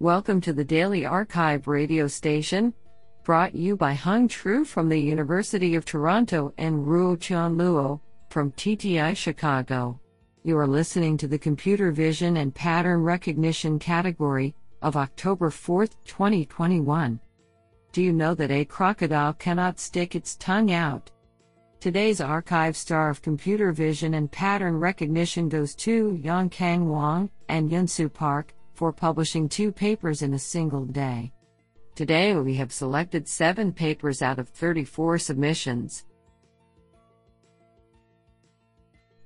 Welcome to the Daily Archive radio station, brought you by Hung Tru from the University of Toronto and Ruo Chan Luo from TTI Chicago. You are listening to the Computer Vision and Pattern Recognition category of October 4, 2021. Do you know that a crocodile cannot stick its tongue out? Today's archive star of computer vision and pattern recognition goes to Yongkang Wang and Yunsu Park for publishing two papers in a single day. Today we have selected seven papers out of 34 submissions.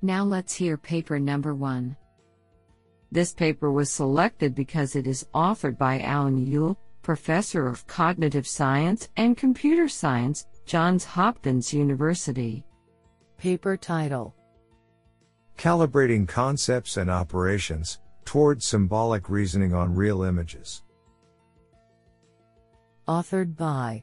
Now let's hear paper number one. This paper was selected because it is authored by Alan Yuille, Professor of Cognitive Science and Computer Science, Johns Hopkins University. Paper title Calibrating Concepts and Operations Toward Symbolic Reasoning on Real Images. Authored by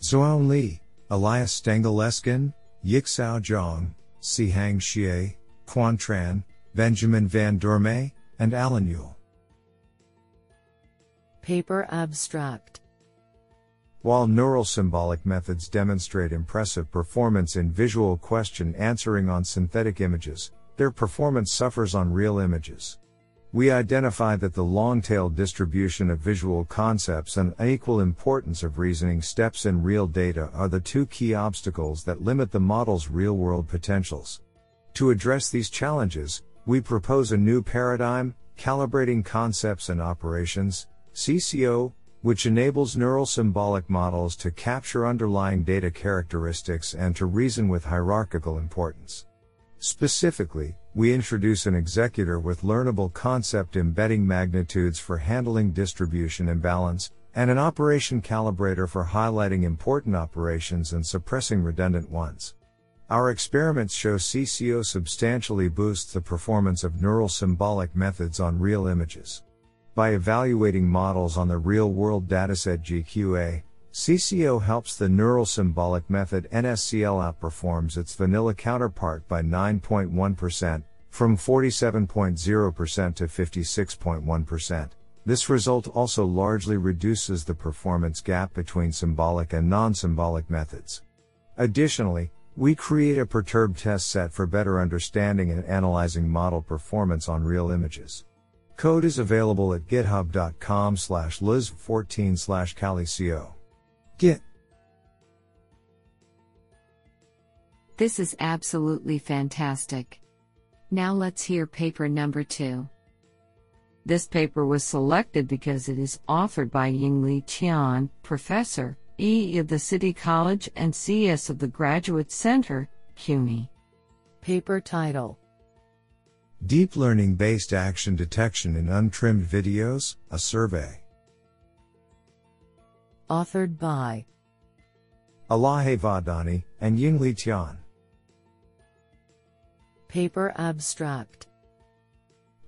Zhuowan Li, Elias Stengel-Eskin, Yixiao Zhang, Cihang Xie, Quan Tran, Benjamin Van Durme, and Alan Yuille. Paper Abstract While neural symbolic methods demonstrate impressive performance in visual question answering on synthetic images, their performance suffers on real images. We identify that the long tail distribution of visual concepts and unequal importance of reasoning steps in real data are the two key obstacles that limit the model's real world potentials. To address these challenges, we propose a new paradigm, Calibrating Concepts and Operations, CCO, which enables neural symbolic models to capture underlying data characteristics and to reason with hierarchical importance. Specifically, we introduce an executor with learnable concept embedding magnitudes for handling distribution imbalance, and an operation calibrator for highlighting important operations and suppressing redundant ones. Our experiments show CCO substantially boosts the performance of neural symbolic methods on real images. By evaluating models on the real world dataset GQA, CCO helps the neural symbolic method NSCL outperforms its vanilla counterpart by 9.1%, from 47.0% to 56.1%. This result also largely reduces the performance gap between symbolic and non symbolic methods. Additionally, we create a perturbed test set for better understanding and analyzing model performance on real images. Code is available at github.com slash liz14 slash calico. Git. This is absolutely fantastic. Now let's hear paper number two. This paper was selected because it is authored by Yingli Tian, Professor, E of the City College and CS of the Graduate Center, CUNY. Paper title Deep Learning Based Action Detection in Untrimmed Videos, a Survey. Authored by Elahe Vahdani and Yingli Tian. Paper Abstract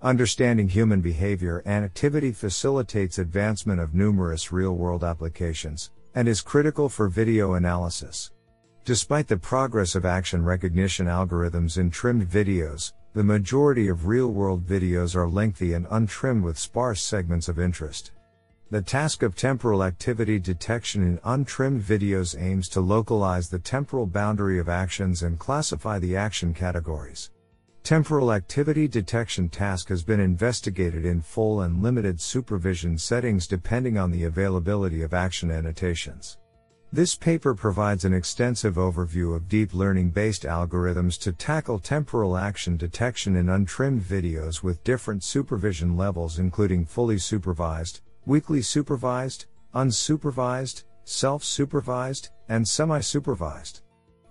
Understanding human behavior and activity facilitates advancement of numerous real world applications, and is critical for video analysis. Despite the progress of action recognition algorithms in trimmed videos, the majority of real world videos are lengthy and untrimmed with sparse segments of interest. The task of temporal activity detection in untrimmed videos aims to localize the temporal boundary of actions and classify the action categories. Temporal activity detection task has been investigated in full and limited supervision settings depending on the availability of action annotations. This paper provides an extensive overview of deep learning based algorithms to tackle temporal action detection in untrimmed videos with different supervision levels including fully supervised, weakly supervised, unsupervised, self-supervised, and semi-supervised.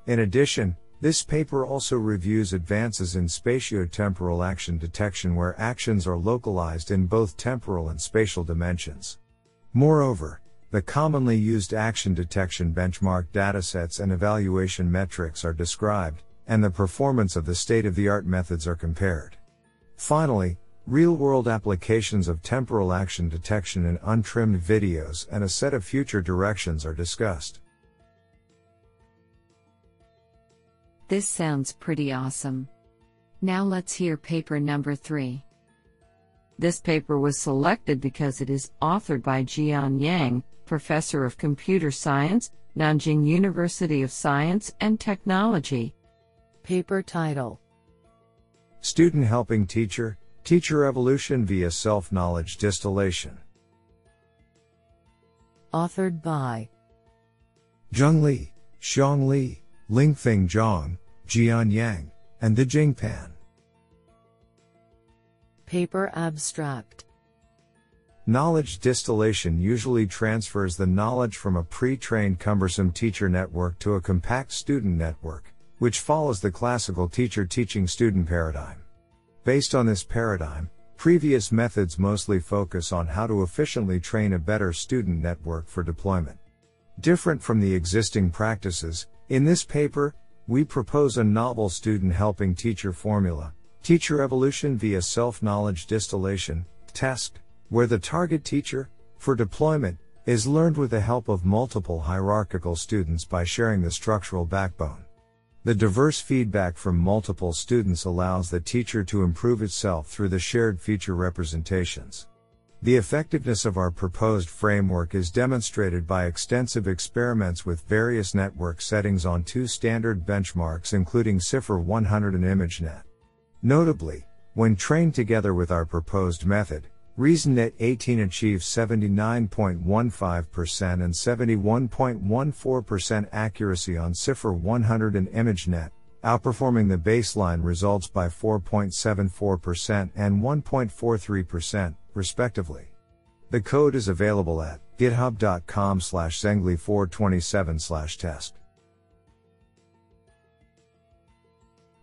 In addition, this paper also reviews advances in spatiotemporal action detection where actions are localized in both temporal and spatial dimensions. Moreover, the commonly used action detection benchmark datasets and evaluation metrics are described, and the performance of the state of the art methods are compared. Finally, real world applications of temporal action detection in untrimmed videos and a set of future directions are discussed. This sounds pretty awesome. Now let's hear paper number three. This paper was selected because it is authored by Jian Yang, Professor of Computer Science, Nanjing University of Science and Technology. Paper title Student Helping Teacher Teacher Evolution via Self Knowledge Distillation. Authored by Zheng Li, Xiang Li, Lingfeng Zhang, Jian Yang, and Dijing Pan. Paper Abstract Knowledge distillation usually transfers the knowledge from a pre trained cumbersome teacher network to a compact student network, which follows the classical teacher teaching student paradigm. Based on this paradigm, previous methods mostly focus on how to efficiently train a better student network for deployment. Different from the existing practices, in this paper, we propose a novel student helping teacher formula, teacher evolution via self knowledge distillation, TEST, where the target teacher, for deployment, is learned with the help of multiple hierarchical students by sharing the structural backbone. The diverse feedback from multiple students allows the teacher to improve itself through the shared feature representations. The effectiveness of our proposed framework is demonstrated by extensive experiments with various network settings on two standard benchmarks including CIFAR 100 and ImageNet. Notably, when trained together with our proposed method, ResNet 18 achieves 79.15% and 71.14% accuracy on CIFAR 100 and ImageNet, outperforming the baseline results by 4.74% and 1.43%, respectively. The code is available at github.com slash zengli427 slash test.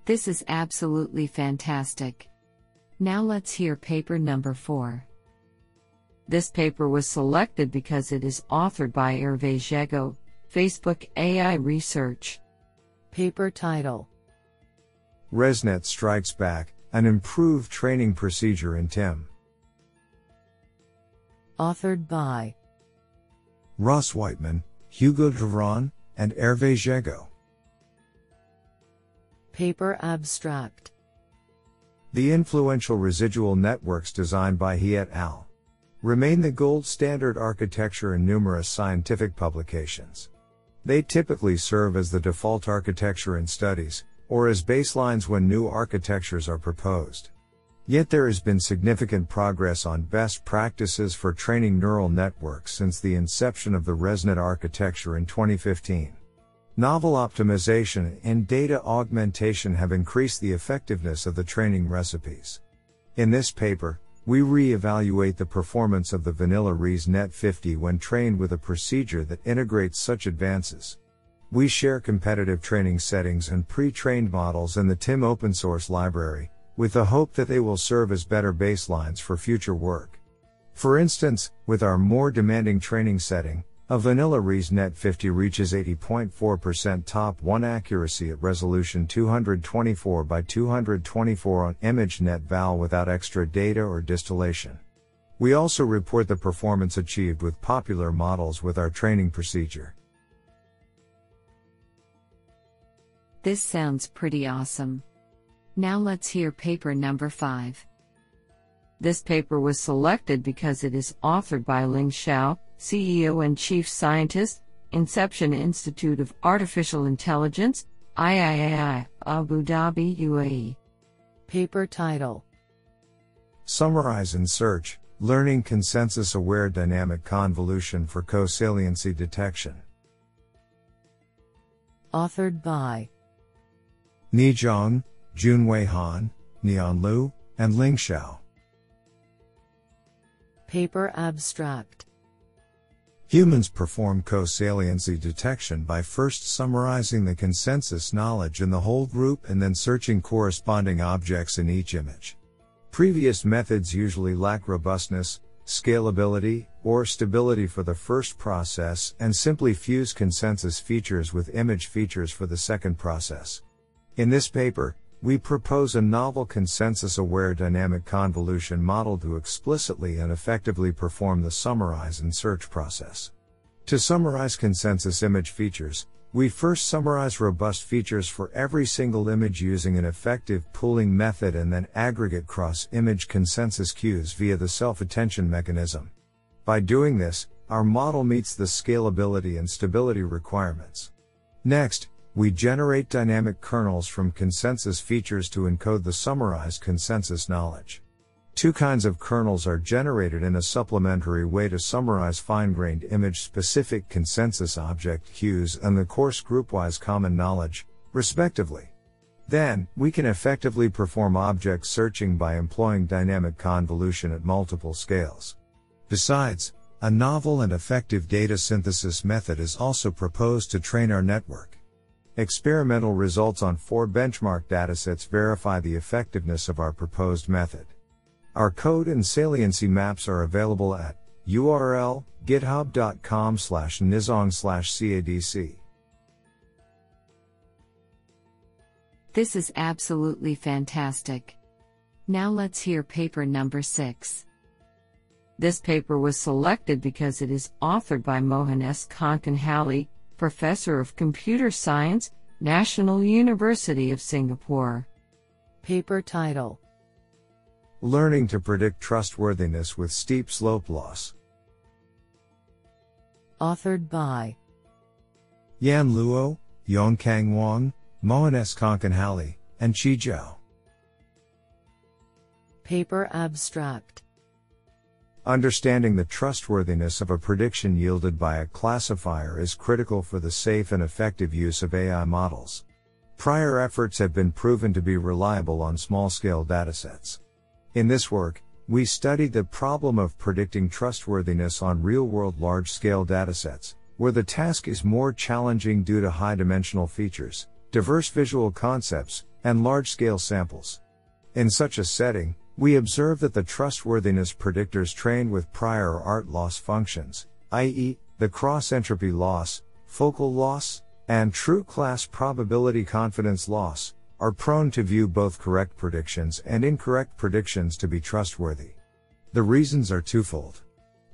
This is absolutely fantastic. Now let's hear paper number 4. This paper was selected because it is authored by Hervé Jégou, Facebook AI Research. Paper title ResNet Strikes Back An Improved Training Procedure in timm. Authored by Ross Wightman, Hugo Duran, and Hervé Jégou. Paper Abstract the influential residual networks designed by He et al. remain the gold standard architecture in numerous scientific publications. They typically serve as the default architecture in studies, or as baselines when new architectures are proposed. Yet there has been significant progress on best practices for training neural networks since the inception of the ResNet architecture in 2015. Novel optimization and data augmentation have increased the effectiveness of the training recipes. In this paper, we re-evaluate the performance of the vanilla ResNet 50 when trained with a procedure that integrates such advances. We share competitive training settings and pre-trained models in the timm open source library, with the hope that they will serve as better baselines for future work. For instance, with our more demanding training setting, a vanilla ResNet 50 reaches 80.4% top 1 accuracy at resolution 224 by 224 on ImageNet Val without extra data or distillation. We also report the performance achieved with popular models with our training procedure. This sounds pretty awesome. Now let's hear paper number 5. This paper was selected because it is authored by Ling Shao, CEO and Chief Scientist, Inception Institute of Artificial Intelligence, IIAI, Abu Dhabi, UAE. Paper title Summarize and Search Learning Consensus Aware Dynamic Convolution for Co-Saliency Detection. Authored by Ni Zhang, Junwei Han, Nian Liu, and Ling Shao. Paper Abstract Humans perform co-saliency detection by first summarizing the consensus knowledge in the whole group and then searching corresponding objects in each image. Previous methods usually lack robustness, scalability, or stability for the first process and simply fuse consensus features with image features for the second process. In this paper, we propose a novel consensus aware dynamic convolution model to explicitly and effectively perform the summarize and search process. To summarize consensus image features, We first summarize robust features for every single image using an effective pooling method and then aggregate cross image consensus cues via the self attention mechanism. By doing this, our model meets the scalability and stability requirements. Next, we generate dynamic kernels from consensus features to encode the summarized consensus knowledge. Two kinds of kernels are generated in a supplementary way to summarize fine-grained image-specific consensus object cues and the coarse group-wise common knowledge, respectively. Then, we can effectively perform object searching by employing dynamic convolution at multiple scales. Besides, a novel and effective data synthesis method is also proposed to train our network. Experimental results on four benchmark datasets verify the effectiveness of our proposed method. Our code and saliency maps are available at url github.com slash nizong slash cadc. This is absolutely fantastic. Now let's hear paper number 6. This paper was selected because it is authored by Mohan S. Kankanhalli, Professor of Computer Science, National University of Singapore. Paper title Learning to Predict Trustworthiness with Steep Slope Loss. Authored by Yan Luo, Yongkang Wang, Mohan S. Kankanhalli, and Qi Zhao. Paper Abstract Understanding the trustworthiness of a prediction yielded by a classifier is critical for the safe and effective use of AI models. Prior efforts have been proven to be reliable on small scale datasets. In this work, we studied the problem of predicting trustworthiness on real world large scale datasets, where the task is more challenging due to high dimensional features, diverse visual concepts, and large scale samples. In such a setting, we observe that the trustworthiness predictors trained with prior art loss functions, i.e., the cross entropy loss, focal loss, and true class probability confidence loss, are prone to view both correct predictions and incorrect predictions to be trustworthy. The reasons are twofold.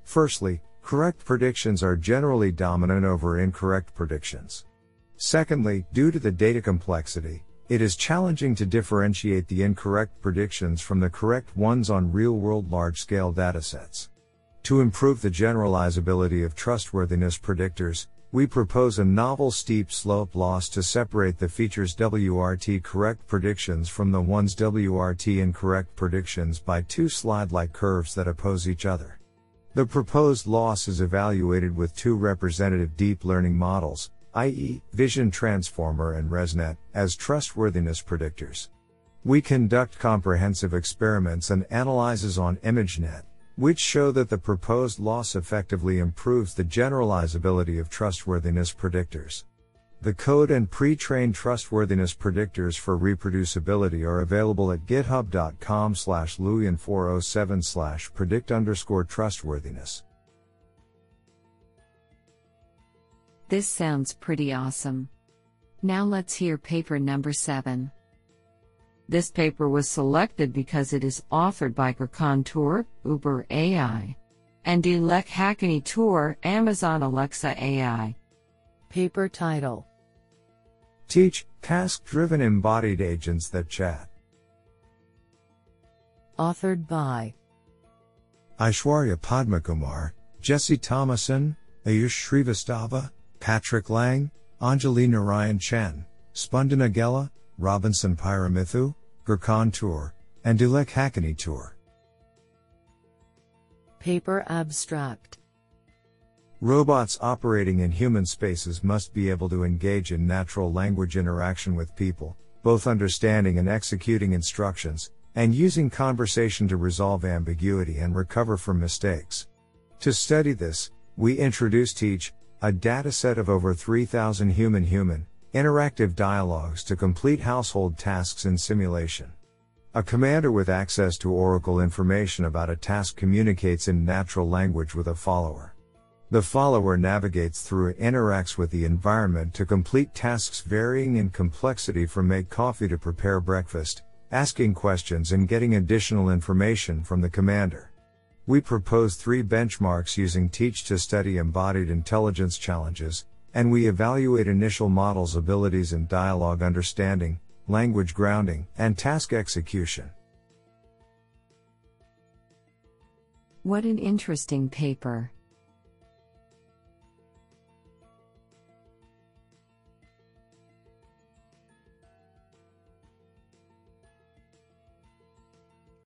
Firstly, correct predictions are generally dominant over incorrect predictions. Secondly, due to the data complexity, it is challenging to differentiate the incorrect predictions from the correct ones on real world large scale datasets. To improve the generalizability of trustworthiness predictors, we propose a novel steep slope loss to separate the features WRT correct predictions from the ones WRT incorrect predictions by two slide like curves that oppose each other. The proposed loss is evaluated with two representative deep learning models, i.e., Vision Transformer and ResNet, as trustworthiness predictors. We conduct comprehensive experiments and analyses on ImageNet, which show that the proposed loss effectively improves the generalizability of trustworthiness predictors. The code and pre-trained trustworthiness predictors for reproducibility are available at github.com slash luyan407 slash predict underscore trustworthiness. This sounds pretty awesome. Now let's hear paper number 7. This paper was selected because it is authored by Gokhan Tur, Uber AI, and Dilek Hakkani Tur, Amazon Alexa AI. Paper title Teach Task Driven Embodied Agents That Chat. Authored by Aishwarya Padmakumar, Jesse Thomason, Ayush Shrivastava, Patrick Lange, Anjali Narayan Chen, Spandana Gella, Robinson Piramuthu, Gokhan Tur, and Dilek Hakkani Tur. Paper Abstract Robots operating in human spaces must be able to engage in natural language interaction with people, both understanding and executing instructions, and using conversation to resolve ambiguity and recover from mistakes. To study this, we introduce Teach, a dataset of over 3,000 human human interactive dialogues to complete household tasks in simulation. A commander with access to Oracle information about a task communicates in natural language with a follower. The follower navigates through and interacts with the environment to complete tasks varying in complexity from make coffee to prepare breakfast, asking questions and getting additional information from the commander. We propose three benchmarks using Teach to study embodied intelligence challenges, And we evaluate initial models' abilities in dialogue understanding, language grounding, and task execution. What an interesting paper.